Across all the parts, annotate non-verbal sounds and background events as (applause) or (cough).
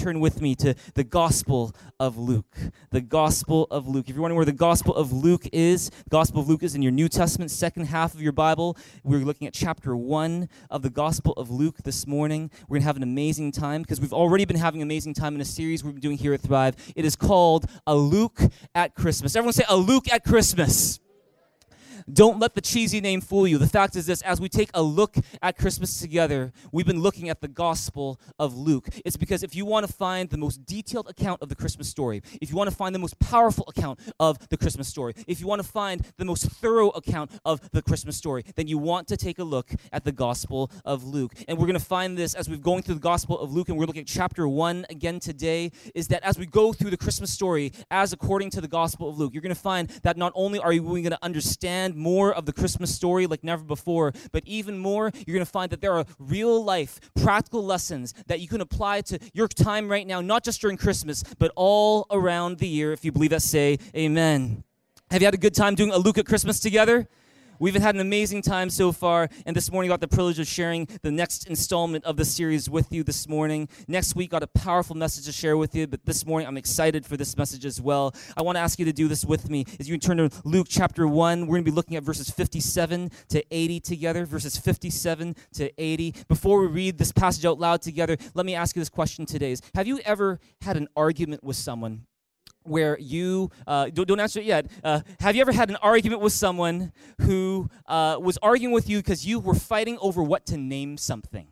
turn with me to the Gospel of Luke. The Gospel of Luke. If you're wondering where the Gospel of Luke is, the Gospel of Luke is in your New Testament, second half of your Bible. We're looking at chapter one of the Gospel of Luke this morning. We're going to have an amazing time because we've already been having an amazing time in a series we've been doing here at Thrive. It is called A Luke at Christmas. Everyone say, A Luke at Christmas. Don't let the cheesy name fool you. The fact is this as we take a look at Christmas together, we've been looking at the Gospel of Luke. It's because if you want to find the most detailed account of the Christmas story, if you want to find the most powerful account of the Christmas story, if you want to find the most thorough account of the Christmas story, then you want to take a look at the Gospel of Luke. And we're going to find this as we're going through the Gospel of Luke, and we're looking at chapter 1 again today, is that as we go through the Christmas story, as according to the Gospel of Luke, you're going to find that not only are we going to understand more of the Christmas story like never before, but even more, you're going to find that there are real life, practical lessons that you can apply to your time right now, not just during Christmas, but all around the year. If you believe that, say amen. Have you had a good time doing a Luke at Christmas together? We've had an amazing time so far, and this morning got the privilege of sharing the next installment of the series with you this morning. Next week, got a powerful message to share with you, but this morning I'm excited for this message as well. I want to ask you to do this with me. As you turn to Luke chapter 1, we're going to be looking at verses 57 to 80 together, verses 57 to 80. Before we read this passage out loud together, let me ask you this question today. Is, have you ever had an argument with someone where you uh, don't, answer it yet. Uh, have you ever had an argument with someone who uh, was arguing with you because you were fighting over what to name something?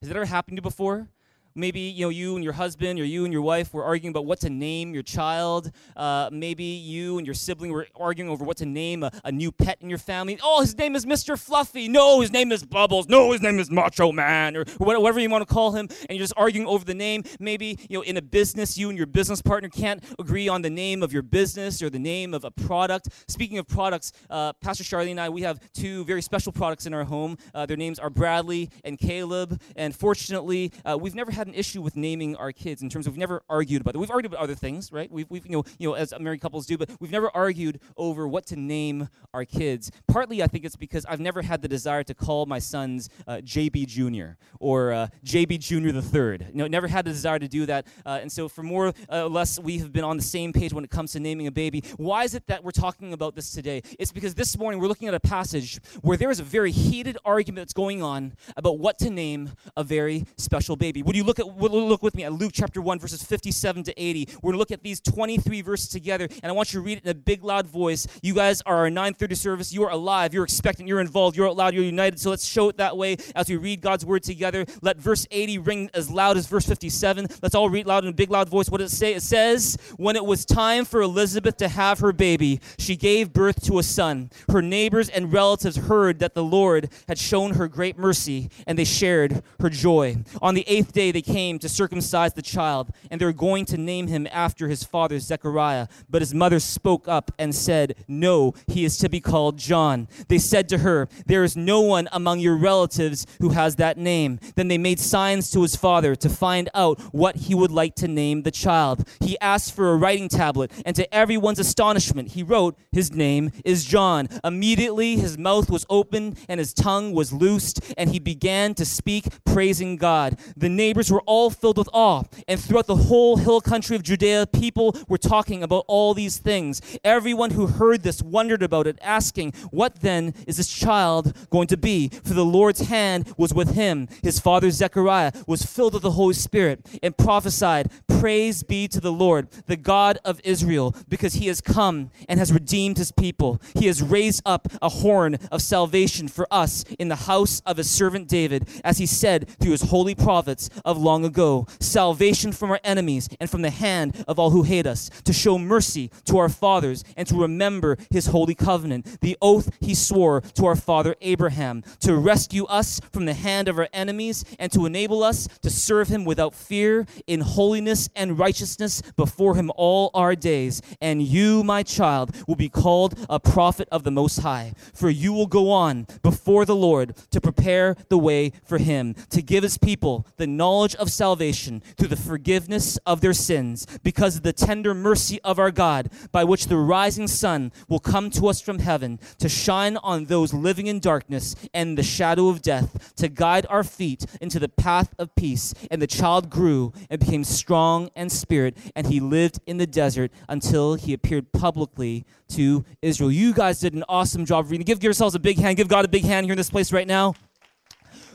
Has that ever happened to you before maybe you know you and your husband or you and your wife were arguing about what to name your child. Uh, maybe you and your sibling were arguing over what to name a, a, new pet in your family. Oh his name is mr fluffy. No his name is bubbles. No his name is macho man or whatever you want to call him. And you're just arguing over the name. Maybe you know in a business you and your business partner can't agree on the name of your business or the name of a product. Speaking of products uh, pastor charlie and i we have two very special products in our home. Uh, their names are bradley and caleb. And fortunately uh, we've never had had an issue with naming our kids in terms of we've never argued about it. We've argued about other things, right? We've, we've you know, you know, as married couples do, but we've never argued over what to name our kids. Partly, I think it's because I've never had the desire to call my sons uh, JB Jr. or uh, JB Jr. the third. You know, never had the desire to do that. Uh, and so, for more uh, or less, we have been on the same page when it comes to naming a baby. Why is it that we're talking about this today? It's because this morning we're looking at a passage where there is a very heated argument that's going on about what to name a very special baby. Would you look look at look with me at Luke chapter 1 verses 57 to 80. We're going to look at these 23 verses together and I want you to read it in a big loud voice. You guys are our 9:30 service. You are alive. You're expectant. You're involved. You're out loud. You're united. So let's show it that way as we read God's word together. Let verse 80 ring as loud as verse 57. Let's all read loud in a big loud voice. What does it say? It says, "When it was time for Elizabeth to have her baby, she gave birth to a son. Her neighbors and relatives heard that the Lord had shown her great mercy, and they shared her joy. On the 8th day they came to circumcise the child, and they were going to name him after his father Zechariah. But his mother spoke up and said, No, he is to be called John. They said to her, There is no one among your relatives who has that name. Then they made signs to his father to find out what he would like to name the child. He asked for a writing tablet, and to everyone's astonishment, he wrote, His name is John. Immediately his mouth was opened and his tongue was loosed, and he began to speak, praising God. The neighbors were all filled with awe. And throughout the whole hill country of Judea, people were talking about all these things. Everyone who heard this wondered about it, asking, What then is this child going to be? For the Lord's hand was with him. His father Zechariah was filled with the Holy Spirit and prophesied, Praise be to the Lord, the God of Israel, because he has come and has redeemed his people. He has raised up a horn of salvation for us in the house of his servant David, as he said through his holy prophets of long ago, salvation from our enemies and from the hand of all who hate us, to show mercy to our fathers and to remember his holy covenant, the oath he swore to our father Abraham, to rescue us from the hand of our enemies and to enable us to serve him without fear in holiness and righteousness before him all our days. And you, my child, will be called a prophet of the Most High, for you will go on before the Lord to prepare the way for him, to give his people the knowledge knowledge of salvation through the forgiveness of their sins, because of the tender mercy of our God, by which the rising sun will come to us from heaven to shine on those living in darkness and the shadow of death, to guide our feet into the path of peace. And the child grew and became strong and spirit, and he lived in the desert until he appeared publicly to Israel. You guys did an awesome job reading. Give yourselves a big hand. Give God a big hand here in this place right now.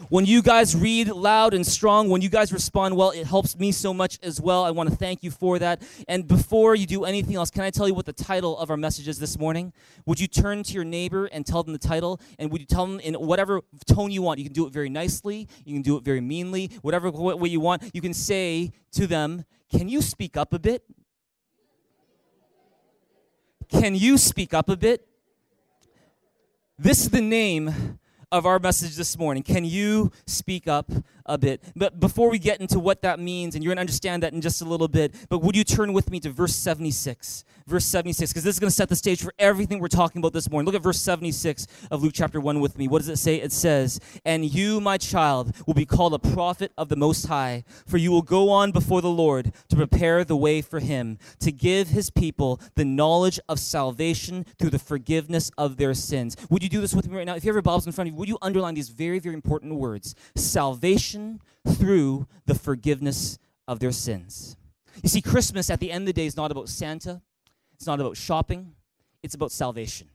When you guys read loud and strong, when you guys respond well, it helps me so much as well. I want to thank you for that. And before you do anything else, can I tell you what the title of our message is this morning? Would you turn to your neighbor and tell them the title? And would you tell them in whatever tone you want? You can do it very nicely, you can do it very meanly, whatever way you want. You can say to them, Can you speak up a bit? Can you speak up a bit? This is the name of our message this morning. Can you speak up a bit? But before we get into what that means, and you're going to understand that in just a little bit, but would you turn with me to verse 76? Verse 76, because this is going to set the stage for everything we're talking about this morning. Look at verse 76 of Luke chapter 1 with me. What does it say? It says, And you, my child, will be called a prophet of the Most High, for you will go on before the Lord to prepare the way for him, to give his people the knowledge of salvation through the forgiveness of their sins. Would you do this with me right now? If you have your Bibles in front of you, would you underline these very, very important words? Salvation through the forgiveness of their sins. You see, Christmas at the end of the day is not about Santa, it's not about shopping, it's about salvation.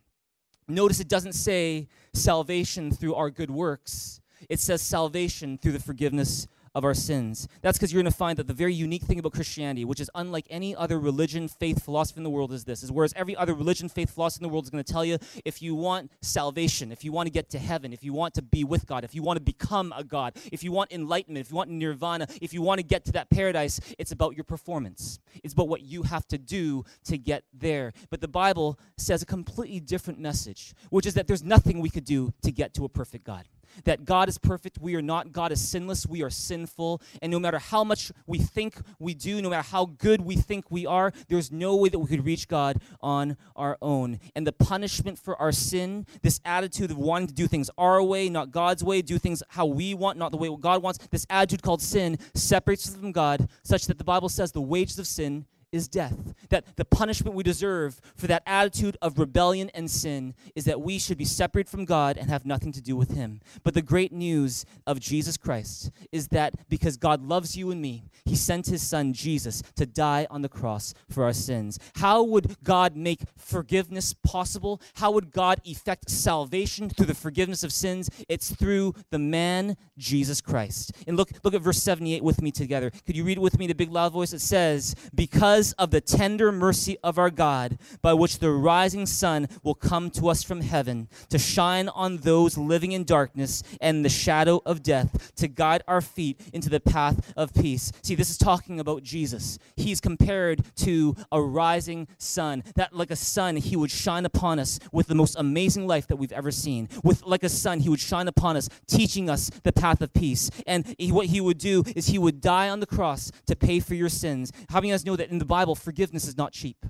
Notice it doesn't say salvation through our good works, it says salvation through the forgiveness of our sins. That's because you're going to find that the very unique thing about Christianity, which is unlike any other religion, faith, philosophy in the world, is this: is whereas every other religion, faith, philosophy in the world is going to tell you if you want salvation, if you want to get to heaven, if you want to be with God, if you want to become a God, if you want enlightenment, if you want nirvana, if you want to get to that paradise, it's about your performance. It's about what you have to do to get there. But the Bible says a completely different message, which is that there's nothing we could do to get to a perfect God that God is perfect. We are not. God is sinless. We are sinful. And no matter how much we think we do, no matter how good we think we are, there's no way that we could reach God on our own. And the punishment for our sin, this attitude of wanting to do things our way, not God's way, do things how we want, not the way God wants, this attitude called sin separates us from God, such that the Bible says the wages of sin is death. That the punishment we deserve for that attitude of rebellion and sin is that we should be separate from God and have nothing to do with Him. But the great news of Jesus Christ is that because God loves you and me, He sent His Son Jesus to die on the cross for our sins. How would God make forgiveness possible? How would God effect salvation through the forgiveness of sins? It's through the man Jesus Christ. And look, look at verse 78 with me together. Could you read it with me in a big loud voice? It says, Because because of the tender mercy of our God, by which the rising sun will come to us from heaven, to shine on those living in darkness and the shadow of death, to guide our feet into the path of peace. See, this is talking about Jesus. He's compared to a rising sun. That, like a sun, he would shine upon us with the most amazing life that we've ever seen. With, like a sun, he would shine upon us, teaching us the path of peace. And he, what he would do is he would die on the cross to pay for your sins. Having us know that in the Bible, forgiveness is not cheap.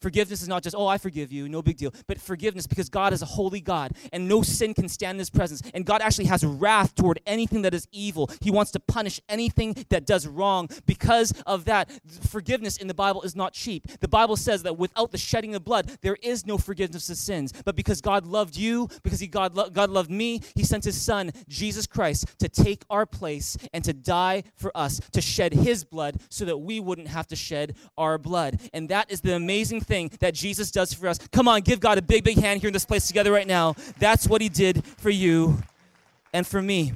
Forgiveness is not just, oh, I forgive you, no big deal. But forgiveness because God is a holy God and no sin can stand in his presence. And God actually has wrath toward anything that is evil. He wants to punish anything that does wrong. Because of that, forgiveness in the Bible is not cheap. The Bible says that without the shedding of blood, there is no forgiveness of sins. But because God loved you, because he, God, lo- God loved me, he sent his son, Jesus Christ, to take our place and to die for us, to shed his blood so that we wouldn't have to shed our blood. And that is the amazing thing that Jesus does for us. Come on, give God a big, big hand here in this place together right now. That's what He did for you and for me.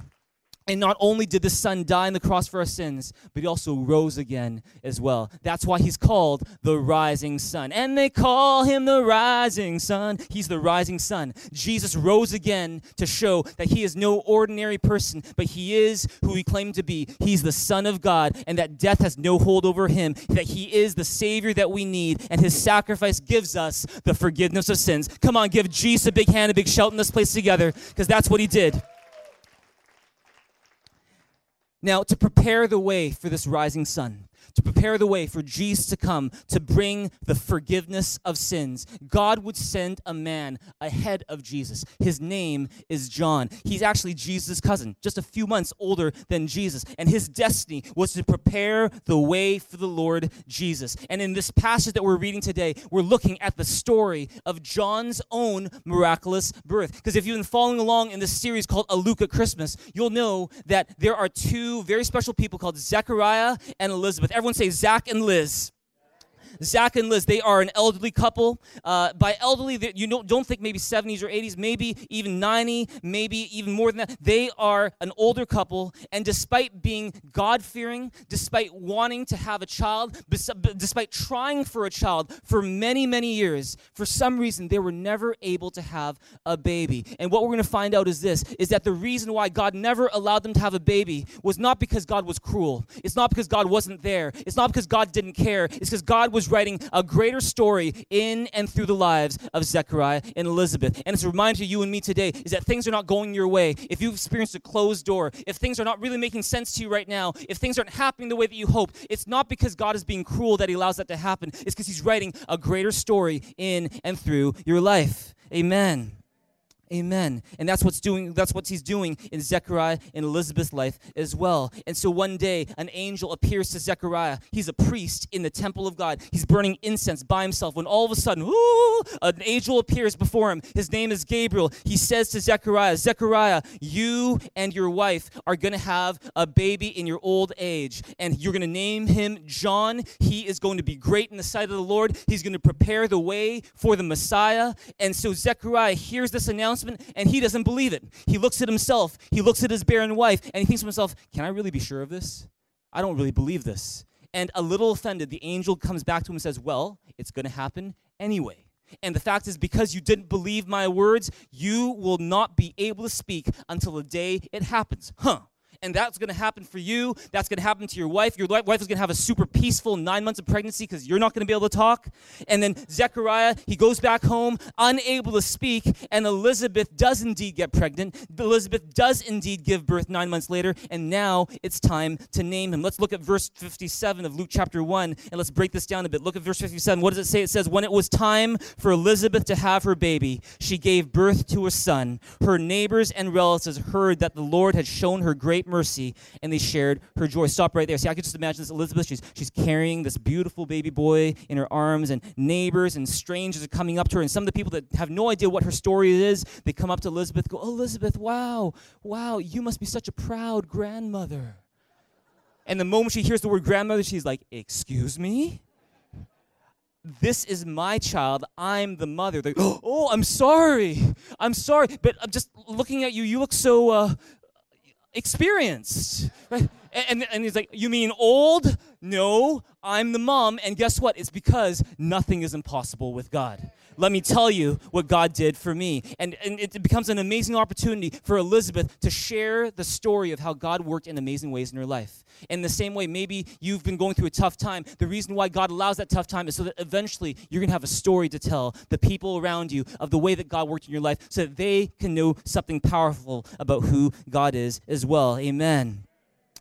And not only did the Son die on the cross for our sins, but he also rose again as well. That's why he's called the rising sun. And they call him the rising sun. He's the rising sun. Jesus rose again to show that he is no ordinary person, but he is who he claimed to be. He's the Son of God, and that death has no hold over him, that he is the Savior that we need, and his sacrifice gives us the forgiveness of sins. Come on, give Jesus a big hand, a big shout in this place together, because that's what he did. Now, to prepare the way for this rising sun, to prepare the way for Jesus to come to bring the forgiveness of sins. God would send a man ahead of Jesus. His name is John. He's actually Jesus' cousin, just a few months older than Jesus. And his destiny was to prepare the way for the Lord Jesus. And in this passage that we're reading today, we're looking at the story of John's own miraculous birth. Because if you've been following along in this series called A Luke at Christmas, you'll know that there are two very special people called Zechariah and Elizabeth. Everyone say Zach and Liz. Zach and Liz, they are an elderly couple. Uh, by elderly, you don't, don't think maybe 70s or 80s, maybe even 90, maybe even more than that. They are an older couple, and despite being God fearing, despite wanting to have a child, despite trying for a child for many, many years, for some reason, they were never able to have a baby. And what we're going to find out is this is that the reason why God never allowed them to have a baby was not because God was cruel. It's not because God wasn't there. It's not because God didn't care. It's because God was writing a greater story in and through the lives of Zechariah and Elizabeth. And it's a reminder to you and me today is that things are not going your way. If you've experienced a closed door, if things are not really making sense to you right now, if things aren't happening the way that you hoped, it's not because God is being cruel that He allows that to happen. It's because He's writing a greater story in and through your life. Amen. Amen. And that's what's doing that's what he's doing in Zechariah and Elizabeth's life as well. And so one day an angel appears to Zechariah. He's a priest in the temple of God. He's burning incense by himself when all of a sudden, ooh, an angel appears before him. His name is Gabriel. He says to Zechariah, Zechariah, you and your wife are going to have a baby in your old age and you're going to name him John. He is going to be great in the sight of the Lord. He's going to prepare the way for the Messiah. And so Zechariah hears this announcement announcement and he doesn't believe it. He looks at himself, he looks at his barren wife, and he thinks to himself, Can I really be sure of this? I don't really believe this. And a little offended, the angel comes back to him and says, Well, it's going to happen anyway. And the fact is, because you didn't believe my words, you will not be able to speak until the day it happens. Huh and that's going to happen for you. That's going to happen to your wife. Your wife is going to have a super peaceful nine months of pregnancy because you're not going to be able to talk. And then Zechariah, he goes back home, unable to speak, and Elizabeth does indeed get pregnant. Elizabeth does indeed give birth nine months later, and now it's time to name him. Let's look at verse 57 of Luke chapter 1, and let's break this down a bit. Look at verse 57. What does it say? It says, When it was time for Elizabeth to have her baby, she gave birth to a son. Her neighbors and relatives heard that the Lord had shown her great mercy, and they shared her joy. Stop right there. See, I could just imagine this Elizabeth. She's, she's carrying this beautiful baby boy in her arms, and neighbors and strangers are coming up to her. And some of the people that have no idea what her story is, they come up to Elizabeth, go, Elizabeth, wow, wow, you must be such a proud grandmother. And the moment she hears the word grandmother, she's like, Excuse me? This is my child. I'm the mother. (gasps) Oh, I'm sorry. I'm sorry. But I'm just looking at you. You look so uh, experienced. Right? And, and he's like, You mean old? No, I'm the mom. And guess what? It's because nothing is impossible with God. Let me tell you what God did for me. And, and it becomes an amazing opportunity for Elizabeth to share the story of how God worked in amazing ways in her life. In the same way, maybe you've been going through a tough time. The reason why God allows that tough time is so that eventually you're going to have a story to tell the people around you of the way that God worked in your life so that they can know something powerful about who God is as well. Amen.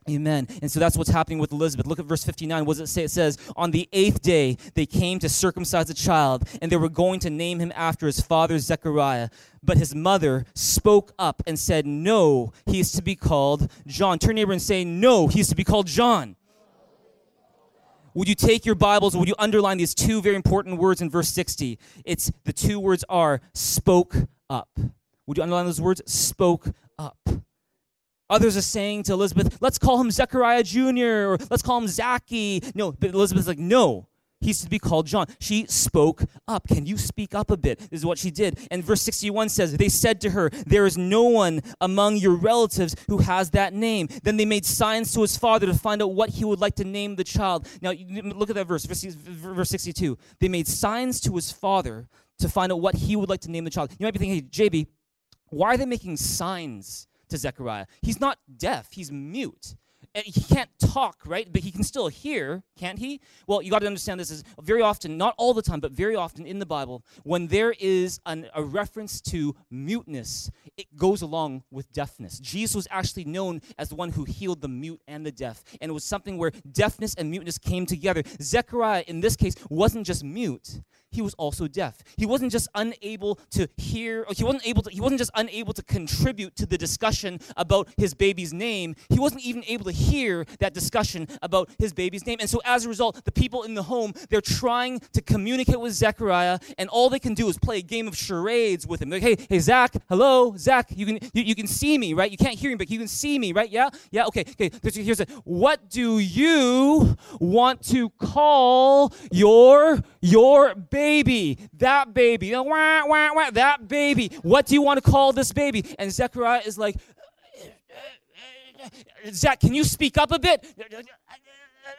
Amen. And so that's what's happening with Elizabeth. Look at verse 59. What does it say? It says, On the eighth day, they came to circumcise the child, and they were going to name him after his father Zechariah. But his mother spoke up and said, No, he is to be called John. Turn neighbor and say, No, he is to be called John. Would you take your Bibles? Would you underline these two very important words in verse 60? It's the two words are spoke up. Would you underline those words? Spoke up. Others are saying to Elizabeth, let's call him Zechariah Jr. or let's call him Zachy. No, but Elizabeth's like, no, he's to be called John. She spoke up. Can you speak up a bit? This is what she did. And verse 61 says, They said to her, There is no one among your relatives who has that name. Then they made signs to his father to find out what he would like to name the child. Now, look at that verse, verse 62. They made signs to his father to find out what he would like to name the child. You might be thinking, hey, JB, why are they making signs to Zechariah. He's not deaf, he's mute. He can't talk, right? But he can still hear, can't he? Well, you got to understand this is very often, not all the time, but very often in the Bible, when there is an, a reference to muteness, it goes along with deafness. Jesus was actually known as the one who healed the mute and the deaf, and it was something where deafness and muteness came together. Zechariah, in this case, wasn't just mute; he was also deaf. He wasn't just unable to hear, he wasn't able to, he wasn't just unable to contribute to the discussion about his baby's name. He wasn't even able to hear that discussion about his baby's name. And so as a result, the people in the home, they're trying to communicate with Zechariah, and all they can do is play a game of charades with him. They're like, hey, hey, Zach, hello, Zach, you can you, you can see me, right? You can't hear me, but you can see me, right? Yeah? Yeah, okay, okay. Here's a what do you want to call your your baby? That baby. Wah, wah, wah, that baby. What do you want to call this baby? And Zechariah is like, Zach, can you speak up a bit?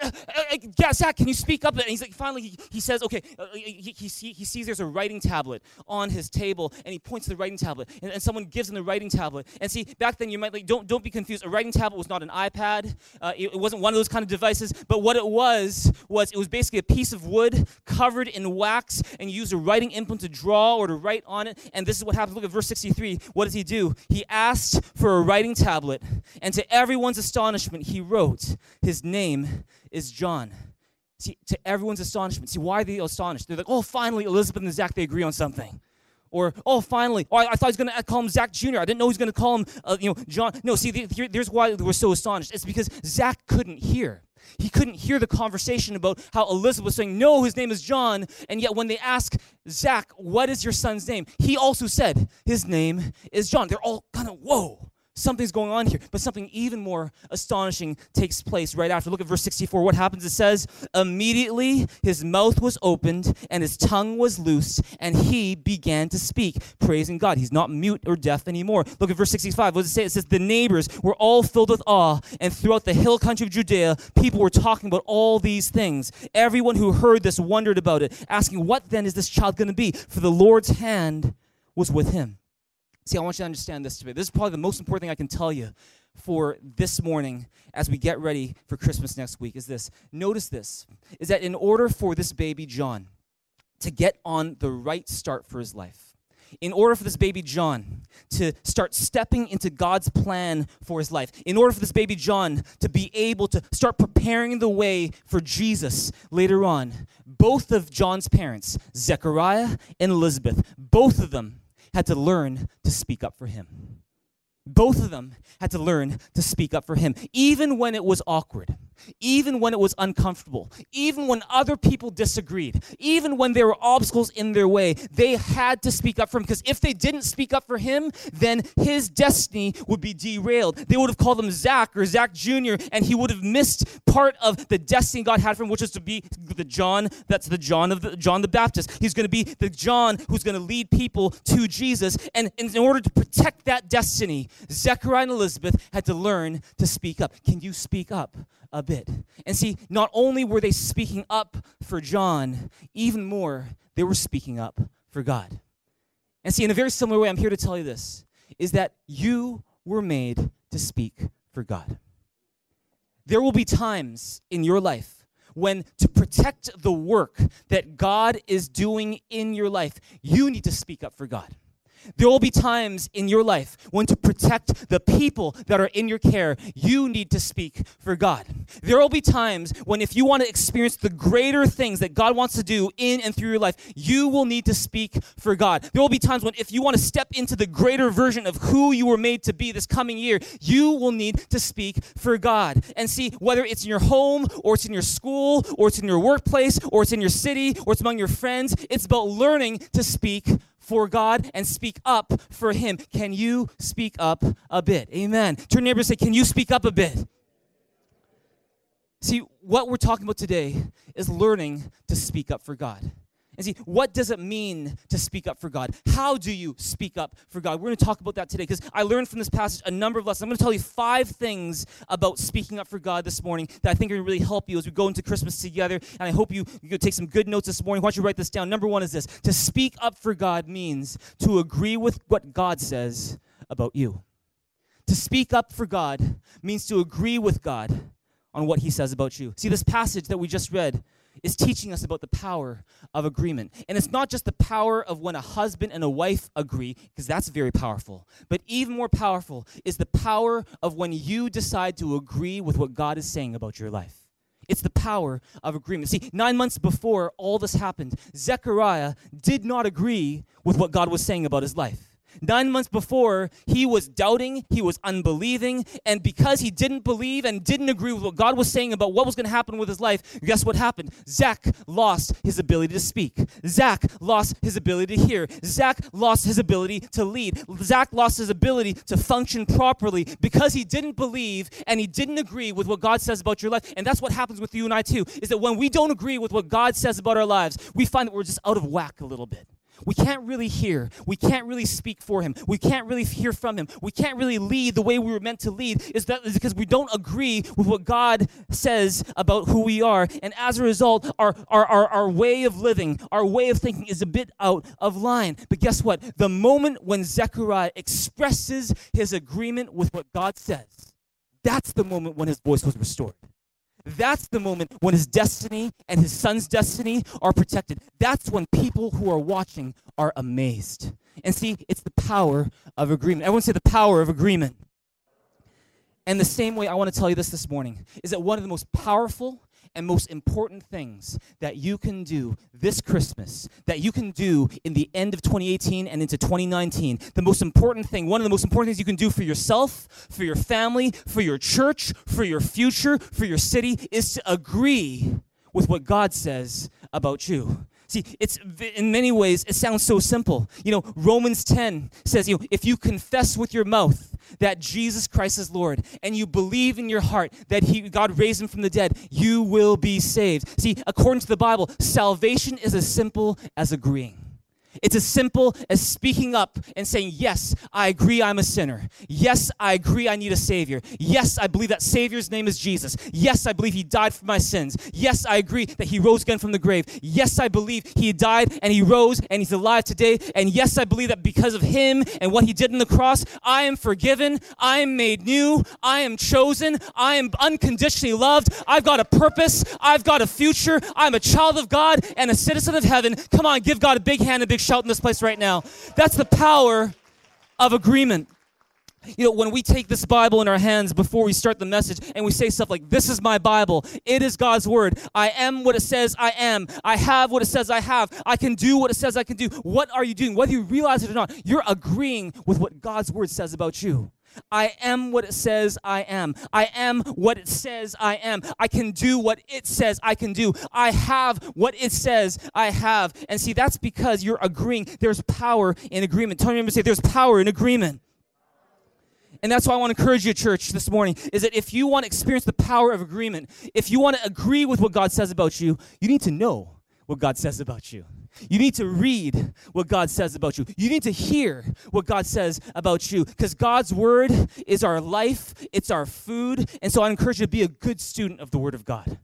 Uh, Zach, can you speak up? And he's like, finally, he, he says, okay, uh, he, he, he, sees there's a writing tablet on his table, and he points to the writing tablet, and, and someone gives him the writing tablet. And see, back then, you might like, don't, don't be confused. A writing tablet was not an iPad. Uh, it, it wasn't one of those kind of devices, but what it was, was it was basically a piece of wood covered in wax, and you used a writing implement to draw or to write on it. And this is what happens. Look at verse 63. What does he do? He asked for a writing tablet, and to everyone's astonishment, he wrote his name is John. See, to everyone's astonishment. See, why are they astonished? They're like, oh, finally, Elizabeth and Zach, they agree on something. Or, oh, finally, oh, I, I thought he was going to call him Zach Jr. I didn't know he was going to call him, uh, you know, John. No, see, the, why we're so astonished. It's because Zach couldn't hear. He couldn't hear the conversation about how Elizabeth was saying, no, his name is John. And yet, when they ask Zach, what is your son's name? He also said, his name is John. They're all kind of, whoa something's going on here. But something even more astonishing takes place right after. Look at verse 64. What happens? It says, Immediately his mouth was opened and his tongue was loosed, and he began to speak, praising God. He's not mute or deaf anymore. Look at verse 65. What does it say? It says, The neighbors were all filled with awe, and throughout the hill country of Judea, people were talking about all these things. Everyone who heard this wondered about it, asking, What then is this child going to be? For the Lord's hand was with him. See, I want you to understand this today. This is probably the most important thing I can tell you for this morning as we get ready for Christmas next week is this. Notice this is that in order for this baby John to get on the right start for his life, in order for this baby John to start stepping into God's plan for his life, in order for this baby John to be able to start preparing the way for Jesus later on, both of John's parents, Zechariah and Elizabeth, both of them had to learn to speak up for him. Both of them had to learn to speak up for him, even when it was awkward even when it was uncomfortable, even when other people disagreed, even when there were obstacles in their way, they had to speak up for him because if they didn't speak up for him, then his destiny would be derailed. They would have called him Zach or Zach Jr., and he would have missed part of the destiny God had for him, which is to be the John, that's the John of the, John the Baptist. He's going to be the John who's going to lead people to Jesus. And in order to protect that destiny, Zechariah and Elizabeth had to learn to speak up. Can you speak up? a bit. And see, not only were they speaking up for John, even more, they were speaking up for God. And see, in a very similar way, I'm here to tell you this is that you were made to speak for God. There will be times in your life when to protect the work that God is doing in your life, you need to speak up for God. There will be times in your life when to protect the people that are in your care, you need to speak for God. There will be times when if you want to experience the greater things that God wants to do in and through your life, you will need to speak for God. There will be times when if you want to step into the greater version of who you were made to be this coming year, you will need to speak for God. And see, whether it's in your home or it's in your school or it's in your workplace or it's in your city or it's among your friends, it's about learning to speak for God and speak up for Him. Can you speak up a bit? Amen. Turn neighbor say, Can you speak up a bit? See, what we're talking about today is learning to speak up for God. And see, what does it mean to speak up for God? How do you speak up for God? We're going to talk about that today because I learned from this passage a number of lessons. I'm going to tell you five things about speaking up for God this morning that I think are going to really help you as we go into Christmas together. And I hope you, you take some good notes this morning. Why don't you write this down? Number one is this to speak up for God means to agree with what God says about you To speak up for God means to agree with God on what he says about you. See, this passage that we just read is teaching us about the power of agreement. And it's not just the power of when a husband and a wife agree, because that's very powerful. But even more powerful is the power of when you decide to agree with what God is saying about your life. It's the power of agreement. See, nine months before all this happened, Zechariah did not agree with what God was saying about his life. Nine months before, he was doubting, he was unbelieving, and because he didn't believe and didn't agree with what God was saying about what was going to happen with his life, guess what happened? Zach lost his ability to speak. Zach lost his ability to hear. Zach lost his ability to lead. Zach lost his ability to function properly because he didn't believe and he didn't agree with what God says about your life. And that's what happens with you and I too, is that when we don't agree with what God says about our lives, we find that we're just out of whack a little bit. We can't really hear. We can't really speak for him. We can't really hear from him. We can't really lead the way we were meant to lead is that is because we don't agree with what God says about who we are. And as a result, our, our, our, our way of living, our way of thinking is a bit out of line. But guess what? The moment when Zechariah expresses his agreement with what God says, that's the moment when his voice was restored. That's the moment when his destiny and his son's destiny are protected. That's when people who are watching are amazed. And see, it's the power of agreement. Everyone say the power of agreement. And the same way I want to tell you this this morning is that one of the most powerful and most important things that you can do this Christmas, that you can do in the end of 2018 and into 2019, the most important thing, one of the most important things you can do for yourself, for your family, for your church, for your future, for your city, is to agree with what God says about you. See, it's in many ways it sounds so simple. You know, Romans 10 says, you know, if you confess with your mouth that Jesus Christ is Lord and you believe in your heart that he God raised him from the dead, you will be saved. See, according to the Bible, salvation is as simple as agreeing. It's as simple as speaking up and saying, Yes, I agree I'm a sinner. Yes, I agree I need a Savior. Yes, I believe that Savior's name is Jesus. Yes, I believe He died for my sins. Yes, I agree that He rose again from the grave. Yes, I believe He died and He rose and He's alive today. And yes, I believe that because of Him and what He did on the cross, I am forgiven. I am made new. I am chosen. I am unconditionally loved. I've got a purpose. I've got a future. I'm a child of God and a citizen of heaven. Come on, give God a big hand, a big shout in this place right now. That's the power of agreement. You know, when we take this Bible in our hands before we start the message and we say stuff like, This is my Bible, it is God's Word. I am what it says I am. I have what it says I have. I can do what it says I can do. What are you doing? Whether you realize it or not, you're agreeing with what God's Word says about you. I am what it says I am. I am what it says I am. I can do what it says I can do. I have what it says I have. And see, that's because you're agreeing. There's power in agreement. Tell me to say, there's power in agreement. And that's why I want to encourage you, church, this morning, is that if you want to experience the power of agreement, if you want to agree with what God says about you, you need to know what God says about you. You need to read what God says about you. You need to hear what God says about you because God's word is our life, it's our food. And so I encourage you to be a good student of the word of God.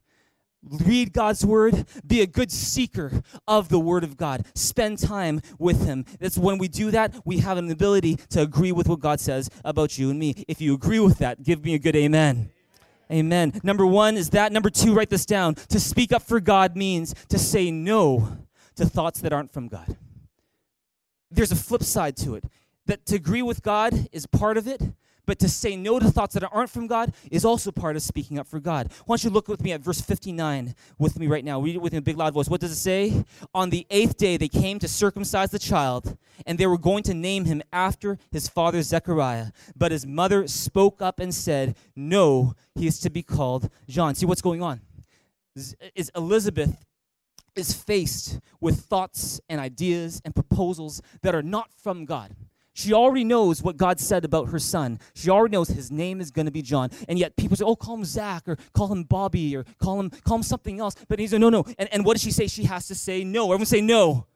Read God's word, be a good seeker of the word of God. Spend time with him. That's when we do that, we have an ability to agree with what God says about you and me. If you agree with that, give me a good amen. Amen. Number one is that. Number two, write this down. To speak up for God means to say no to thoughts that aren't from God. There's a flip side to it. That to agree with God is part of it, but to say no to thoughts that aren't from God is also part of speaking up for God. Why don't you look with me at verse 59 with me right now? Read it with me in a big loud voice. What does it say? On the eighth day they came to circumcise the child, and they were going to name him after his father Zechariah. But his mother spoke up and said, No, he is to be called John. See what's going on? Is Elizabeth is faced with thoughts and ideas and proposals that are not from God. She already knows what God said about her son. She already knows his name is going to be John. And yet people say, oh, call him Zach or call him Bobby or call him, call him something else. But he's like, no, no. And, and what does she say? She has to say no. Everyone say no.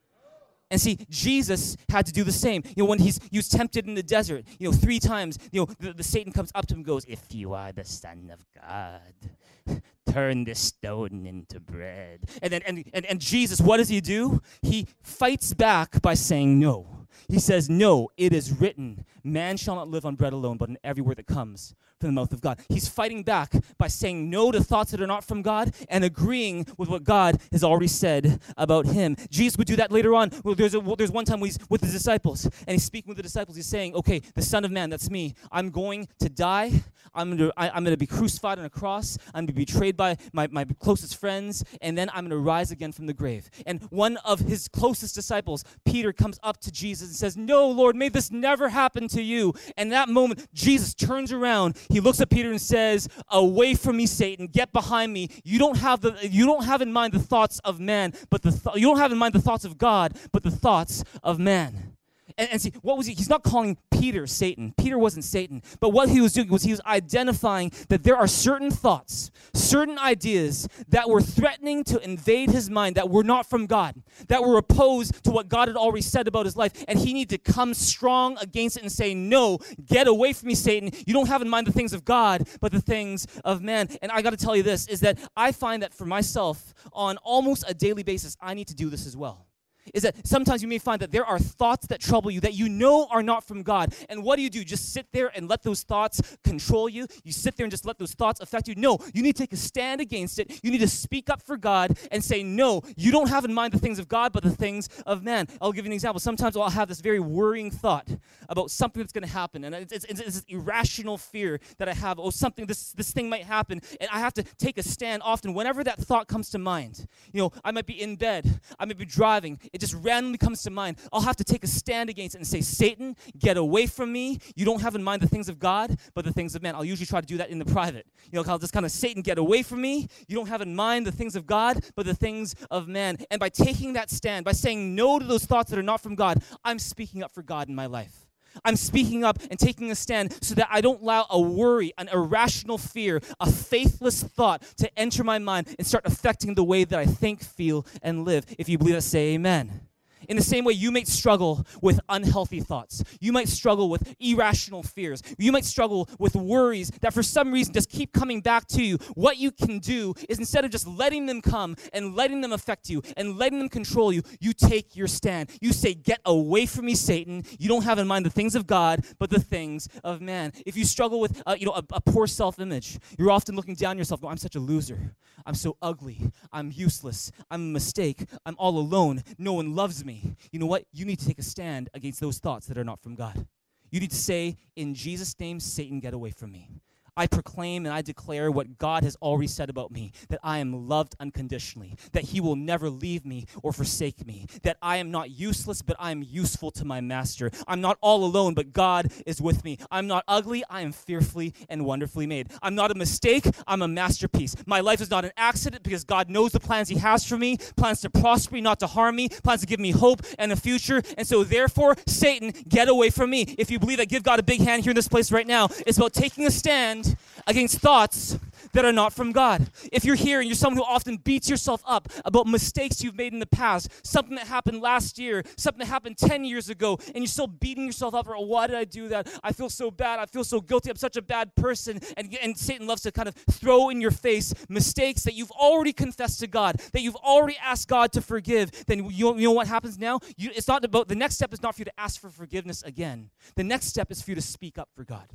And see, Jesus had to do the same. You know, when he's he was tempted in the desert, you know, three times, you know, the, the Satan comes up to him and goes, If you are the Son of God, turn this stone into bread. And then and, and, and Jesus, what does he do? He fights back by saying no. He says, No, it is written, man shall not live on bread alone, but in every word that comes from the mouth of God. He's fighting back by saying no to thoughts that are not from God and agreeing with what God has already said about him. Jesus would do that later on. Well, there's, a, there's one time he's with his disciples, and he's speaking with the disciples. He's saying, Okay, the Son of Man, that's me. I'm going to die. I'm going to, I, I'm going to be crucified on a cross. I'm going to be betrayed by my, my closest friends, and then I'm going to rise again from the grave. And one of his closest disciples, Peter, comes up to Jesus and says, No, Lord, may this never happen to you. And that moment, Jesus turns around. He looks at Peter and says, Away from me, Satan. Get behind me. You don't have, the, you don't have in mind the thoughts of man, but the th- you don't have in mind the thoughts of God, but the thoughts of man. And, and, see, what was he? He's not calling Peter Satan. Peter wasn't Satan. But what he was doing was he was identifying that there are certain thoughts, certain ideas that were threatening to invade his mind that were not from God, that were opposed to what God had already said about his life. And he needed to come strong against it and say, No, get away from me, Satan. You don't have in mind the things of God, but the things of man. And I got to tell you this is that I find that for myself, on almost a daily basis, I need to do this as well is that sometimes you may find that there are thoughts that trouble you that you know are not from God. And what do you do? Just sit there and let those thoughts control you? You sit there and just let those thoughts affect you? No, you need to take a stand against it. You need to speak up for God and say, No, you don't have in mind the things of God, but the things of man. I'll give you an example. Sometimes I'll have this very worrying thought about something that's going to happen. And it's, it's, it's, this irrational fear that I have. Oh, something, this, this thing might happen. And I have to take a stand often whenever that thought comes to mind. You know, I might be in bed, I might be driving. It just randomly comes to mind, I'll have to take a stand against it and say, Satan, get away from me. You don't have in mind the things of God, but the things of man. I'll usually try to do that in the private. You know, I'll just kind of, Satan, get away from me. You don't have in mind the things of God, but the things of man. And by taking that stand, by saying no to those thoughts that are not from God, I'm speaking up for God in my life. I'm speaking up and taking a stand so that I don't allow a worry, an irrational fear, a faithless thought to enter my mind and start affecting the way that I think, feel, and live. If you believe that, say amen. In the same way, you might struggle with unhealthy thoughts. You might struggle with irrational fears. You might struggle with worries that for some reason just keep coming back to you. What you can do is instead of just letting them come and letting them affect you and letting them control you, you take your stand. You say, Get away from me, Satan. You don't have in mind the things of God, but the things of man. If you struggle with uh, you know, a, a poor self image, you're often looking down yourself, going, I'm such a loser. I'm so ugly. I'm useless. I'm a mistake. I'm all alone. No one loves me. You know what? You need to take a stand against those thoughts that are not from God. You need to say, In Jesus' name, Satan, get away from me. I proclaim and I declare what God has already said about me that I am loved unconditionally, that He will never leave me or forsake me, that I am not useless, but I am useful to my Master. I'm not all alone, but God is with me. I'm not ugly, I am fearfully and wonderfully made. I'm not a mistake, I'm a masterpiece. My life is not an accident because God knows the plans He has for me plans to prosper me, not to harm me, plans to give me hope and a future. And so, therefore, Satan, get away from me. If you believe that, give God a big hand here in this place right now. It's about taking a stand against thoughts that are not from God. If you're here and you're someone who often beats yourself up about mistakes you've made in the past, something that happened last year, something that happened 10 years ago, and you're still beating yourself up, or oh, why did I do that? I feel so bad. I feel so guilty. I'm such a bad person. And, and Satan loves to kind of throw in your face mistakes that you've already confessed to God, that you've already asked God to forgive. Then you, you know what happens now? You, it's not about, the next step is not for you to ask for forgiveness again. The next step is for you to speak up for God.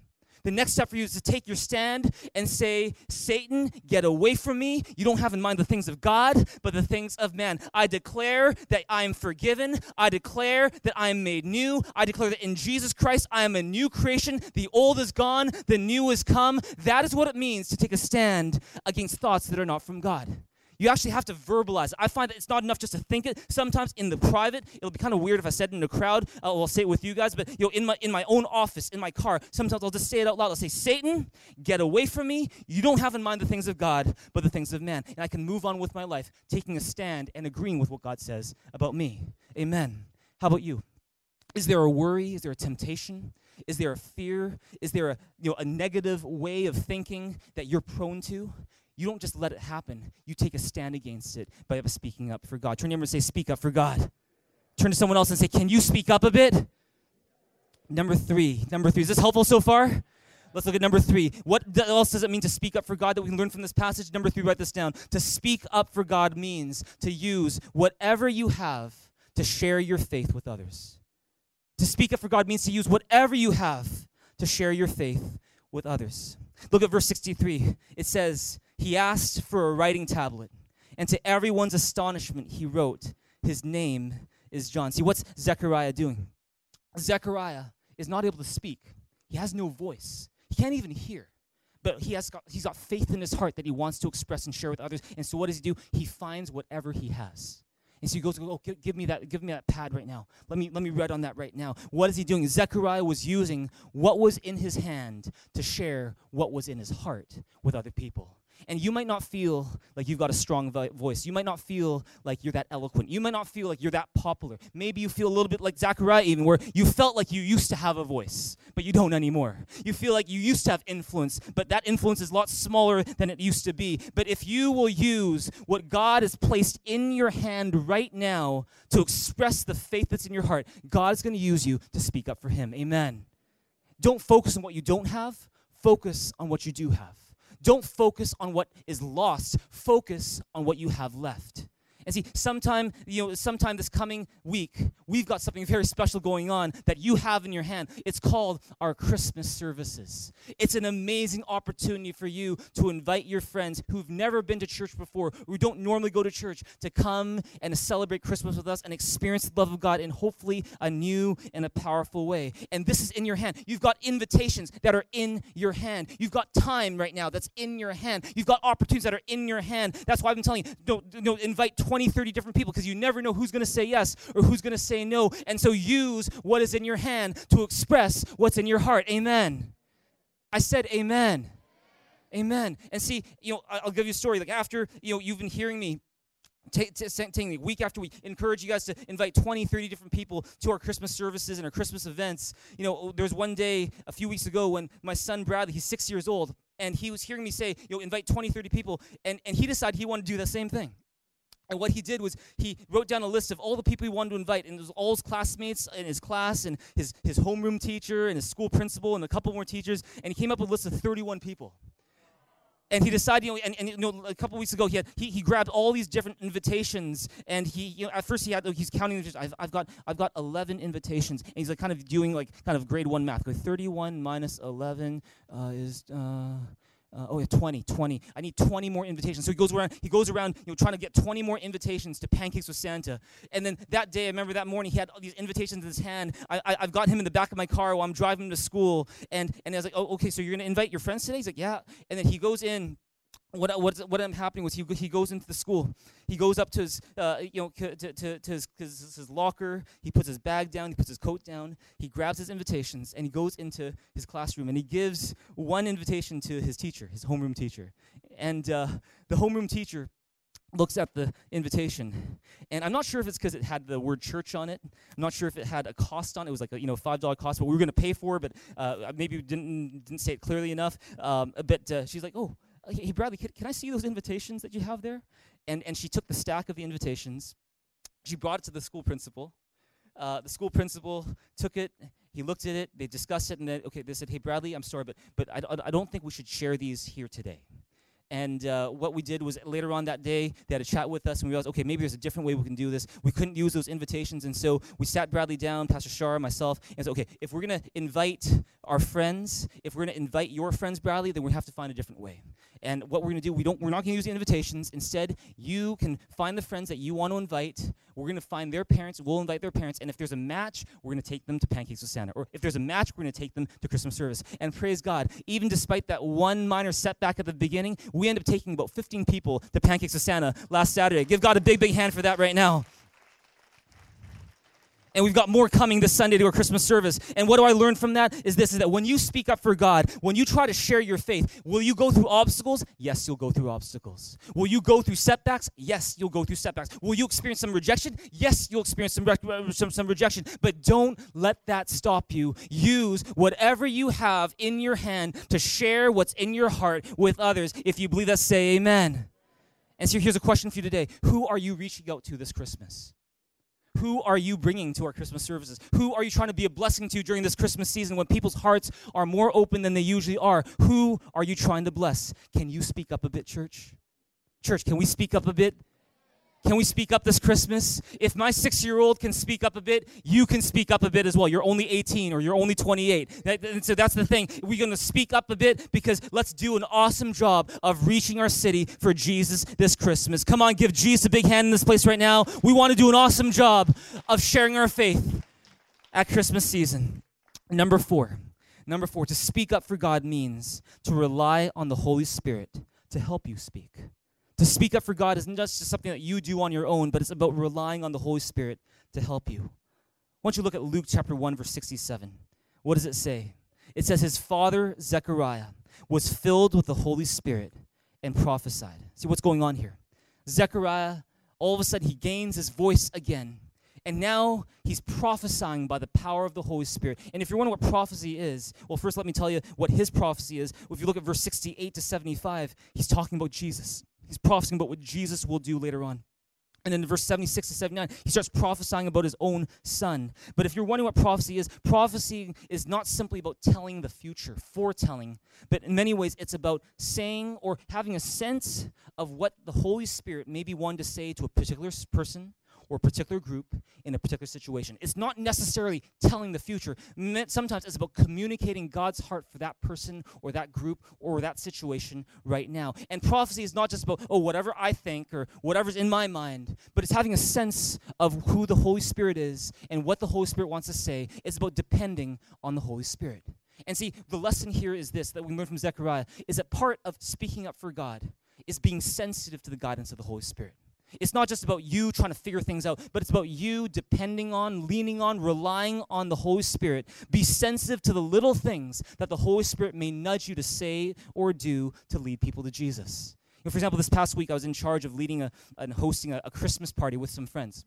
The next step for you is to take your stand and say, Satan, get away from me. You don't have in mind the things of God, but the things of man. I declare that I am forgiven. I declare that I am made new. I declare that in Jesus Christ I am a new creation. The old is gone, the new is come. That is what it means to take a stand against thoughts that are not from God. You actually have to verbalize. I find that it's not enough just to think it. Sometimes in the private, it'll be kind of weird if I said it in a crowd. Uh, I'll say it with you guys, but you know, in my in my own office, in my car, sometimes I'll just say it out loud. I'll say, "Satan, get away from me. You don't have in mind the things of God, but the things of man." And I can move on with my life, taking a stand and agreeing with what God says about me. Amen. How about you? Is there a worry? Is there a temptation? Is there a fear? Is there a, you know, a negative way of thinking that you're prone to? You don't just let it happen. You take a stand against it by speaking up for God. Turn to your and say, Speak up for God. Turn to someone else and say, Can you speak up a bit? Number three. Number three. Is this helpful so far? Let's look at number three. What else does it mean to speak up for God that we can learn from this passage? Number three, write this down. To speak up for God means to use whatever you have to share your faith with others. To speak up for God means to use whatever you have to share your faith with others. Look at verse 63. It says, He asked for a writing tablet, and to everyone's astonishment, he wrote, His name is John. See, what's Zechariah doing? Zechariah is not able to speak, he has no voice, he can't even hear. But he has got, he's got faith in his heart that he wants to express and share with others. And so what does he do? He finds whatever he has. And so he goes, oh, give, give, me that, give me that pad right now. Let me, let me read on that right now. What is he doing? Zechariah was using what was in his hand to share what was in his heart with other people. And you might not feel like you've got a strong voice. You might not feel like you're that eloquent. You might not feel like you're that popular. Maybe you feel a little bit like Zechariah, even, where you felt like you used to have a voice, but you don't anymore. You feel like you used to have influence, but that influence is a lot smaller than it used to be. But if you will use what God has placed in your hand right now to express the faith that's in your heart, God is going to use you to speak up for Him. Amen. Don't focus on what you don't have, focus on what you do have. Don't focus on what is lost. Focus on what you have left. And see, sometime, you know, sometime this coming week, we've got something very special going on that you have in your hand. It's called our Christmas services. It's an amazing opportunity for you to invite your friends who've never been to church before, who don't normally go to church, to come and celebrate Christmas with us and experience the love of God in hopefully a new and a powerful way. And this is in your hand. You've got invitations that are in your hand. You've got time right now that's in your hand. You've got opportunities that are in your hand. That's why I've been telling you, don't, don't invite 20 20, 30 different people because you never know who's going to say yes or who's going to say no. And so use what is in your hand to express what's in your heart. Amen. I said amen. Amen. And see, you know, I'll give you a story. Like after, you know, you've been hearing me taking the week after week encourage you guys to invite 20 30 different people to our christmas services and our christmas events you know there was one day a few weeks ago when my son bradley he's six years old and he was hearing me say you know invite 20 30 people and, and he decided he wanted to do the same thing and what he did was he wrote down a list of all the people he wanted to invite, and it was all his classmates in his class, and his, his homeroom teacher, and his school principal, and a couple more teachers, and he came up with a list of 31 people. And he decided, you know, and, and you know, a couple weeks ago, he, had, he, he grabbed all these different invitations, and he, you know, at first he had, he's counting, I've, I've, got, I've got 11 invitations, and he's like kind of doing like kind of grade one math. Like 31 minus 11 uh, is, uh, uh, oh yeah 20 20 i need 20 more invitations. So he goes around he goes around you know trying to get 20 more invitations to pancakes with santa. And then that day i remember that morning he had all these invitations in his hand. I, I, have got him in the back of my car while i'm driving him to school. And and i was like oh okay so you're going to invite your friends today? He's like yeah. And then he goes in what what what ended happening was he he goes into the school. He goes up to his uh, you know to, to, to his, his, his locker. He puts his bag down. He puts his coat down. He grabs his invitations and he goes into his classroom and he gives one invitation to his teacher, his homeroom teacher. And uh, the homeroom teacher looks at the invitation and i'm not sure if it's because it had the word church on it i'm not sure if it had a cost on it it was like a you know five dollar cost but we were going to pay for it but uh, maybe didn't didn't say it clearly enough um, but uh, she's like oh hey, Bradley, can, can I see those invitations that you have there? And, and she took the stack of the invitations. She brought it to the school principal. Uh, the school principal took it. He looked at it. They discussed it, and then okay, they said, "Hey, Bradley, I'm sorry, but but I, I don't think we should share these here today." And uh, what we did was later on that day, they had a chat with us, and we realized, okay, maybe there's a different way we can do this. We couldn't use those invitations, and so we sat Bradley down, Pastor Shar, myself, and said, okay, if we're going to invite our friends, if we're going to invite your friends, Bradley, then we have to find a different way. And what we're going to do, we don't, we're not going to use the invitations. Instead, you can find the friends that you want to invite. We're going to find their parents. We'll invite their parents. And if there's a match, we're going to take them to Pancakes with Santa. Or if there's a match, we're going to take them to Christmas service. And praise God, even despite that one minor setback at the beginning, we end up taking about 15 people to Pancakes with Santa last Saturday. Give God a big, big hand for that right now. And we've got more coming this Sunday to our Christmas service. And what do I learn from that? Is this is that when you speak up for God, when you try to share your faith, will you go through obstacles? Yes, you'll go through obstacles. Will you go through setbacks? Yes, you'll go through setbacks. Will you experience some rejection? Yes, you'll experience some, re- uh, some, some rejection. But don't let that stop you. Use whatever you have in your hand to share what's in your heart with others. If you believe that, say amen. And so here's a question for you today Who are you reaching out to this Christmas? Who are you bringing to our Christmas services? Who are you trying to be a blessing to during this Christmas season when people's hearts are more open than they usually are? Who are you trying to bless? Can you speak up a bit, church? Church, can we speak up a bit? Can we speak up this Christmas? If my six year old can speak up a bit, you can speak up a bit as well. You're only 18 or you're only 28. That, so that's the thing. We're going to speak up a bit because let's do an awesome job of reaching our city for Jesus this Christmas. Come on, give Jesus a big hand in this place right now. We want to do an awesome job of sharing our faith at Christmas season. Number four. Number four, to speak up for God means to rely on the Holy Spirit to help you speak. To speak up for God isn't just something that you do on your own, but it's about relying on the Holy Spirit to help you. Why don't you look at Luke chapter 1, verse 67? What does it say? It says, His father, Zechariah, was filled with the Holy Spirit and prophesied. See what's going on here? Zechariah, all of a sudden, he gains his voice again. And now he's prophesying by the power of the Holy Spirit. And if you're wondering what prophecy is, well, first let me tell you what his prophecy is. If you look at verse 68 to 75, he's talking about Jesus. He's prophesying about what Jesus will do later on. And then in verse 76 to 79, he starts prophesying about his own son. But if you're wondering what prophecy is, prophecy is not simply about telling the future, foretelling, but in many ways it's about saying or having a sense of what the Holy Spirit may be wanting to say to a particular person or a particular group in a particular situation. It's not necessarily telling the future. Sometimes it's about communicating God's heart for that person or that group or that situation right now. And prophecy is not just about, oh, whatever I think or whatever's in my mind, but it's having a sense of who the Holy Spirit is and what the Holy Spirit wants to say. It's about depending on the Holy Spirit. And see, the lesson here is this that we learn from Zechariah is that part of speaking up for God is being sensitive to the guidance of the Holy Spirit. It's not just about you trying to figure things out, but it's about you depending on, leaning on, relying on the Holy Spirit. Be sensitive to the little things that the Holy Spirit may nudge you to say or do to lead people to Jesus. You know, for example, this past week I was in charge of leading a, and hosting a, a Christmas party with some friends.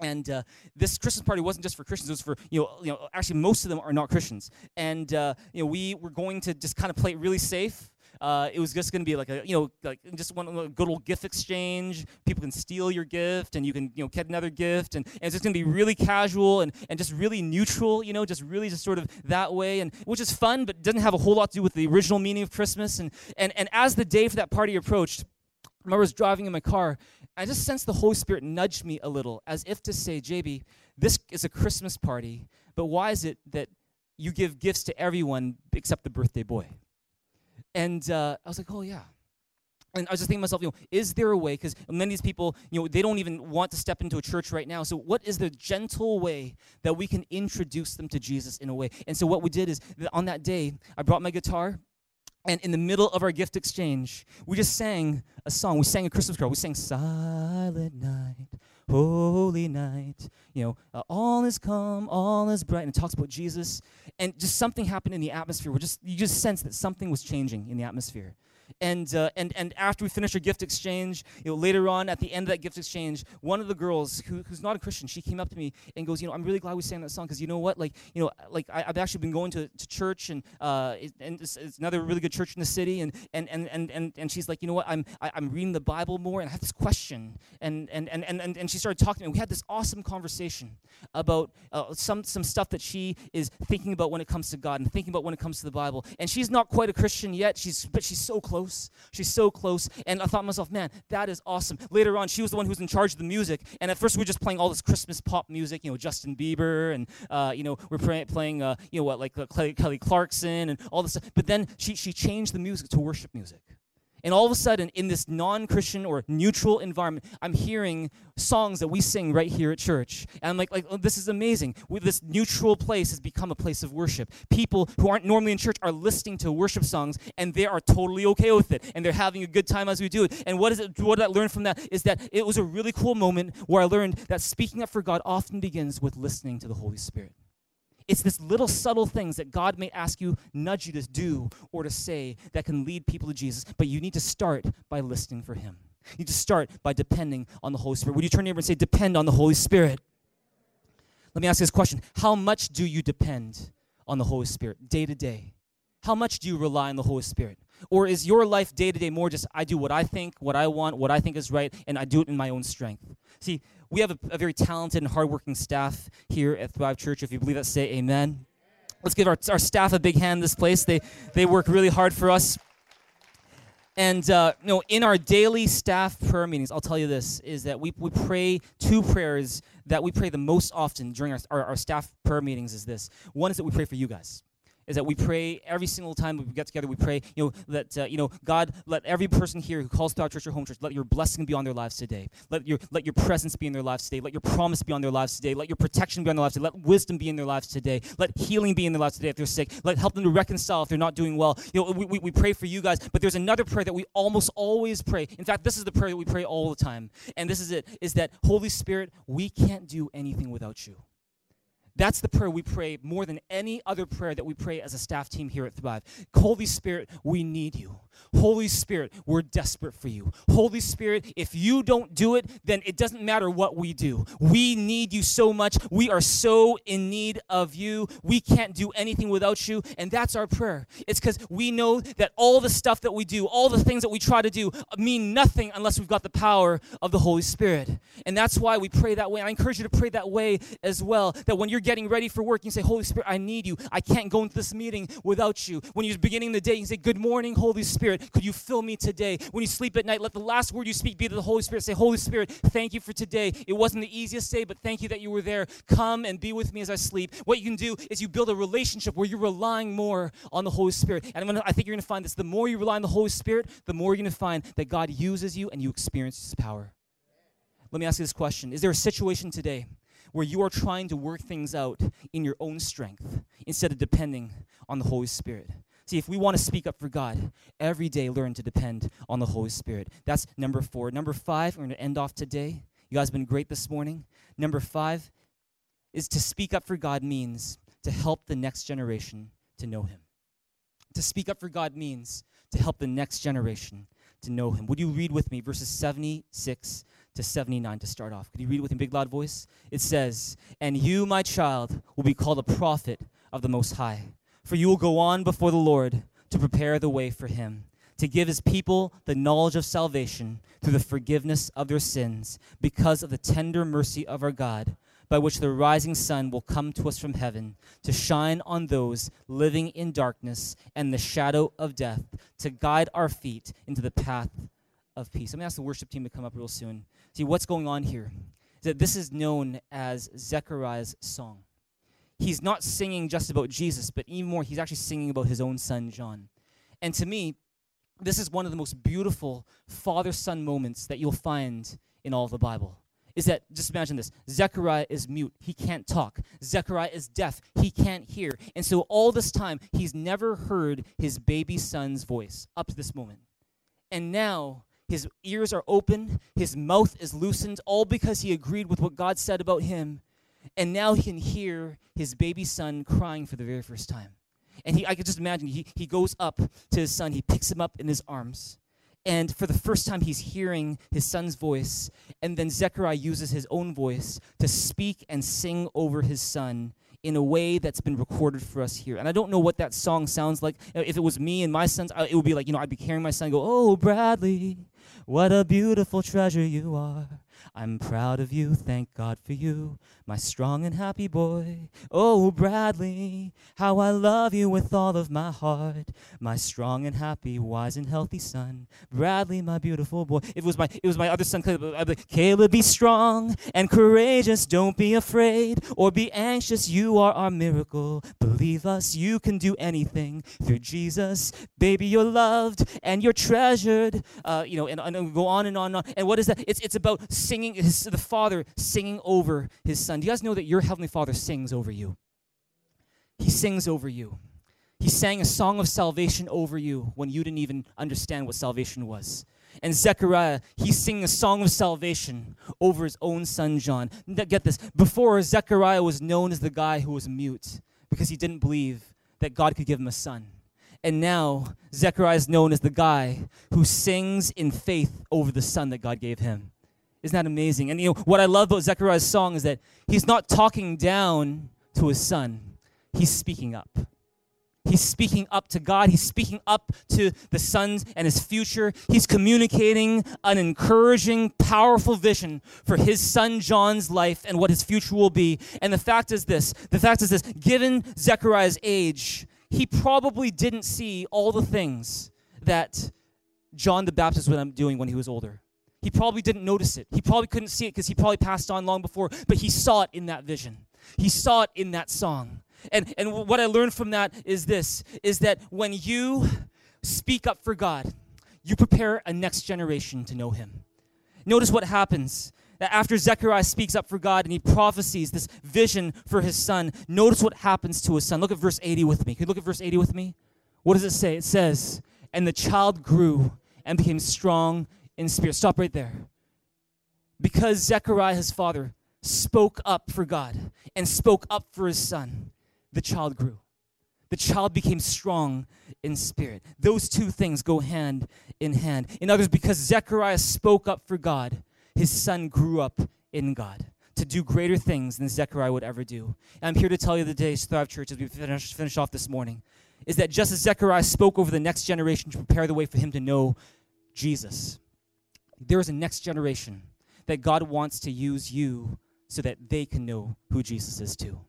And uh, this Christmas party wasn't just for Christians; it was for you know, you know. Actually, most of them are not Christians, and uh, you know, we were going to just kind of play it really safe uh, it was just going to be like a, you know, like just one good old gift exchange. People can steal your gift, and you can, you know, get another gift, and, and it's just going to be really casual and, and just really neutral, you know, just really just sort of that way, and which is fun, but doesn't have a whole lot to do with the original meaning of Christmas. And and and as the day for that party approached, I remember I was driving in my car. I just sensed the Holy Spirit nudge me a little, as if to say, JB, this is a Christmas party, but why is it that you give gifts to everyone except the birthday boy? And uh, I was like, oh, yeah. And I was just thinking to myself, you know, is there a way? Because many of these people, you know, they don't even want to step into a church right now. So, what is the gentle way that we can introduce them to Jesus in a way? And so, what we did is on that day, I brought my guitar, and in the middle of our gift exchange, we just sang a song. We sang a Christmas carol. We sang Silent Night, Holy Night. You know, uh, all is calm, all is bright. And it talks about Jesus. And just something happened in the atmosphere where just you just sense that something was changing in the atmosphere. And, uh, and, and after we finished our gift exchange, you know, later on at the end of that gift exchange, one of the girls who, who's not a Christian, she came up to me and goes, you know, I'm really glad we sang that song because you know what, like, you know, like I, have actually been going to, to church and, uh, it, and it's, it's, another really good church in the city. And, and, and, and, and, and she's like, you know what, I'm, I, am i am reading the Bible more and I have this question. And, and, and, and, and, and she started talking to me. We had this awesome conversation about uh, some, some stuff that she is thinking about when it comes to God and thinking about when it comes to the Bible. And she's not quite a Christian yet, she's, but she's so close close. She's so close. And I thought to myself, man, that is awesome. Later on, she was the one who was in charge of the music. And at first, we were just playing all this Christmas pop music, you know, Justin Bieber, and, uh, you know, we're play- playing, uh, you know, what, like uh, Kelly Clarkson and all this stuff. But then she, she changed the music to worship music. And all of a sudden, in this non Christian or neutral environment, I'm hearing songs that we sing right here at church. And I'm like, like oh, this is amazing. this neutral place has become a place of worship. People who aren't normally in church are listening to worship songs, and they are totally okay with it. And they're having a good time as we do it. And what, is it, what I learn from that? Is that it was a really cool moment where I learned that speaking up for God often begins with listening to the Holy Spirit. It's this little subtle things that God may ask you, nudge you to do or to say that can lead people to Jesus, but you need to start by listening for Him. You need to start by depending on the Holy Spirit. Would you turn to your neighbor and say, depend on the Holy Spirit? Let me ask you this question How much do you depend on the Holy Spirit day to day? How much do you rely on the Holy Spirit? Or is your life day to day more just I do what I think, what I want, what I think is right, and I do it in my own strength? See, we have a, a very talented and hardworking staff here at Thrive Church. If you believe that, say amen. Let's give our, our staff a big hand in this place. They, they work really hard for us. And uh, you know, in our daily staff prayer meetings, I'll tell you this: is that we, we pray two prayers that we pray the most often during our, our, our staff prayer meetings. Is this one is that we pray for you guys is that we pray every single time we get together. We pray, you know, that uh, you know, God, let every person here who calls to our church or home church, let your blessing be on their lives today. Let your let your presence be in their lives today. Let your promise be on their lives today. Let your protection be on their lives today. Let wisdom be in their lives today. Let healing be in their lives today if they're sick. Let help them to reconcile if they're not doing well. You know, we, we, we pray for you guys, but there's another prayer that we almost always pray. In fact, this is the prayer that we pray all the time, and this is it: is that Holy Spirit, we can't do anything without you. That's the prayer we pray more than any other prayer that we pray as a staff team here at Thrive. Holy Spirit, we need you. Holy Spirit, we're desperate for you. Holy Spirit, if you don't do it, then it doesn't matter what we do. We need you so much. We are so in need of you. We can't do anything without you. And that's our prayer. It's because we know that all the stuff that we do, all the things that we try to do, uh, mean nothing unless we've got the power of the Holy Spirit. And that's why we pray that way. I encourage you to pray that way as well. That when you're getting ready for work, you say, Holy Spirit, I need you. I can't go into this meeting without you. When you're beginning the day, you say, Good morning, Holy Spirit. Could you fill me today? When you sleep at night, let the last word you speak be to the Holy Spirit. Say, Holy Spirit, thank you for today. It wasn't the easiest day, but thank you that you were there. Come and be with me as I sleep. What you can do is you build a relationship where you're relying more on the Holy Spirit. And gonna, I think you're going to find this the more you rely on the Holy Spirit, the more you're going to find that God uses you and you experience His power. Let me ask you this question Is there a situation today where you are trying to work things out in your own strength instead of depending on the Holy Spirit? See, if we want to speak up for God, every day learn to depend on the Holy Spirit. That's number four. Number five, we're going to end off today. You guys have been great this morning. Number five is to speak up for God means to help the next generation to know Him. To speak up for God means to help the next generation to know Him. Would you read with me verses 76 to 79 to start off? Could you read with a big loud voice? It says, And you, my child, will be called a prophet of the Most High, for you will go on before the Lord to prepare the way for Him to give his people the knowledge of salvation through the forgiveness of their sins because of the tender mercy of our God, by which the rising sun will come to us from heaven to shine on those living in darkness and the shadow of death, to guide our feet into the path of peace. I'm going to ask the worship team to come up real soon. See, what's going on here that this is known as Zechariah's song. He's not singing just about Jesus, but even more, he's actually singing about his own son, John. And to me, this is one of the most beautiful father son moments that you'll find in all of the Bible. Is that, just imagine this Zechariah is mute, he can't talk. Zechariah is deaf, he can't hear. And so, all this time, he's never heard his baby son's voice up to this moment. And now, his ears are open, his mouth is loosened, all because he agreed with what God said about him. And now he can hear his baby son crying for the very first time. And he, I could just imagine, he, he goes up to his son, he picks him up in his arms. And for the first time, he's hearing his son's voice. And then Zechariah uses his own voice to speak and sing over his son in a way that's been recorded for us here. And I don't know what that song sounds like. If it was me and my sons, it would be like, you know, I'd be carrying my son go, Oh, Bradley, what a beautiful treasure you are. I'm proud of you, thank God for you, my strong and happy boy. Oh, Bradley, how I love you with all of my heart, my strong and happy, wise and healthy son. Bradley, my beautiful boy. It was my it was my other son, Caleb. Be Caleb, be strong and courageous, don't be afraid or be anxious. You are our miracle. Believe us, you can do anything through Jesus. Baby, you're loved and you're treasured. Uh, you know, and, and go on and on and on. And what is that? It's it's about singing his, the Father singing over his Son. Do you guys know that your Heavenly Father sings over you? He sings over you. He sang a song of salvation over you when you didn't even understand what salvation was. And Zechariah, he's singing a song of salvation over his own son John. Get this. Before, Zechariah was known as the guy who was mute because he didn't believe that God could give him a son. And now, Zechariah is known as the guy who sings in faith over the son that God gave him. Isn't that amazing? And you know what I love about Zechariah's song is that he's not talking down to his son. He's speaking up. He's speaking up to God. He's speaking up to the sons and his future. He's communicating an encouraging, powerful vision for his son John's life and what his future will be. And the fact is this the fact is this given Zechariah's age, he probably didn't see all the things that John the Baptist was doing when he was older. He probably didn't notice it. He probably couldn't see it because he probably passed on long before, but he saw it in that vision. He saw it in that song. And, and what I learned from that is this is that when you speak up for God, you prepare a next generation to know him. Notice what happens after Zechariah speaks up for God and he prophesies this vision for his son, notice what happens to his son. Look at verse 80 with me. Can you look at verse 80 with me? What does it say? It says, And the child grew and became strong in spirit. Stop right there. Because Zechariah, his father, spoke up for God and spoke up for his son, the child grew. The child became strong in spirit. Those two things go hand in hand. In others, because Zechariah spoke up for God, his son grew up in God to do greater things than Zechariah would ever do. And I'm here to tell you today, Thrive Church, as we finish, finish off this morning, is that just as Zechariah spoke over the next generation to prepare the way for him to know Jesus, there is a next generation that God wants to use you so that they can know who Jesus is too.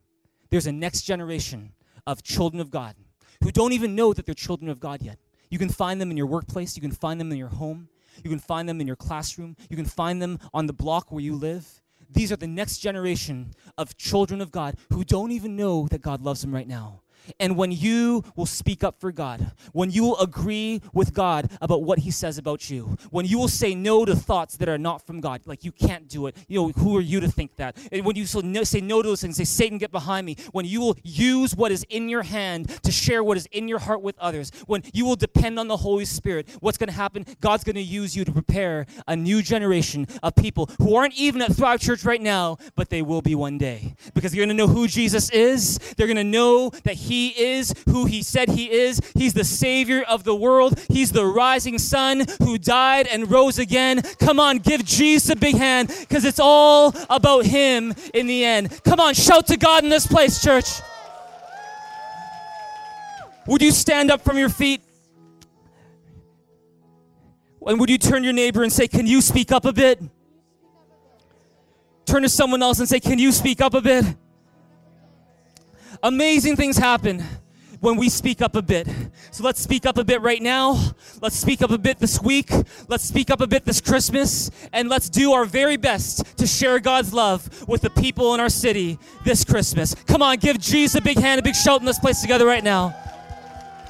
There's a next generation of children of God who don't even know that they're children of God yet. You can find them in your workplace, you can find them in your home, you can find them in your classroom, you can find them on the block where you live. These are the next generation of children of God who don't even know that God loves them right now. And when you will speak up for God, when you will agree with God about what He says about you, when you will say no to thoughts that are not from God, like you can't do it, you know, who are you to think that? And when you say no to those things, say, Satan, get behind me, when you will use what is in your hand to share what is in your heart with others, when you will depend on the Holy Spirit, what's going to happen? God's going to use you to prepare a new generation of people who aren't even at Thrive Church right now, but they will be one day. Because you're going to know who Jesus is, they're going to know that He he is who He said He is. He's the Savior of the world. He's the rising sun who died and rose again. Come on, give Jesus a big hand because it's all about Him in the end. Come on, shout to God in this place, church. Would you stand up from your feet? And would you turn your neighbor and say, Can you speak up a bit? Turn to someone else and say, Can you speak up a bit? Amazing things happen when we speak up a bit. So let's speak up a bit right now. Let's speak up a bit this week. Let's speak up a bit this Christmas. And let's do our very best to share God's love with the people in our city this Christmas. Come on, give Jesus a big hand, a big shout in this place together right now.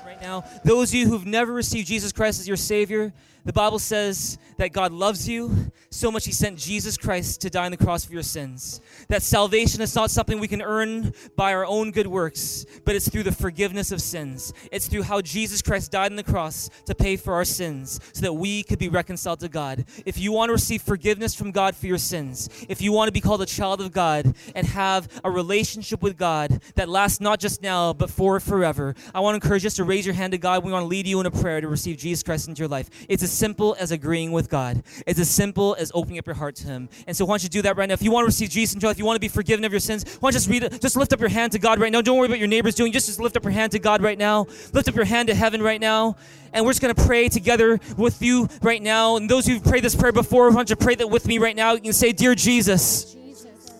Right now, those of you who've never received Jesus Christ as your Savior, the Bible says that God loves you so much he sent Jesus Christ to die on the cross for your sins. That salvation is not something we can earn by our own good works, but it's through the forgiveness of sins. It's through how Jesus Christ died on the cross to pay for our sins so that we could be reconciled to God. If you want to receive forgiveness from God for your sins, if you want to be called a child of God and have a relationship with God that lasts not just now, but for forever, I want to encourage you to raise your hand to God. We want to lead you in a prayer to receive Jesus Christ into your life. It's as simple as agreeing with God. It's as simple as opening up your heart to Him. And so, why don't you do that right now? If you want to receive Jesus into your life, if you want to be forgiven of your sins, why don't you just read? Just lift up your hand to God right now. Don't worry about your neighbors doing. Just, just lift up your hand to God right now. Lift up your hand to heaven right now. And we're just going to pray together with you right now. And those who've prayed this prayer before, why don't you pray that with me right now? You can say, Dear Jesus,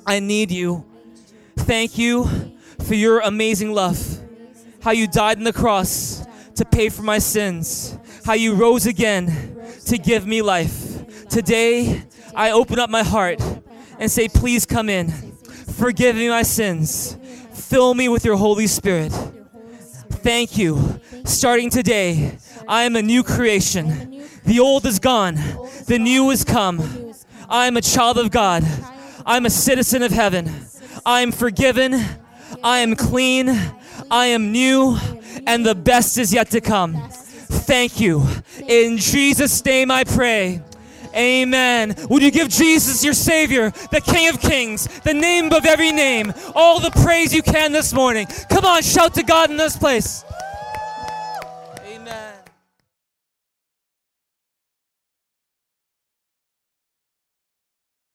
I need you. Thank you for your amazing love. How you died on the cross to pay for my sins. How you rose again to give me life. Today, I open up my heart and say, Please come in. Forgive me my sins. Fill me with your Holy Spirit. Thank you. Starting today, I am a new creation. The old is gone, the new is come. I am a child of God. I'm a citizen of heaven. I am forgiven. I am clean. I am new. And the best is yet to come. Thank you. In Jesus' name I pray. Amen. Would you give Jesus your Savior, the King of Kings, the name above every name, all the praise you can this morning? Come on, shout to God in this place.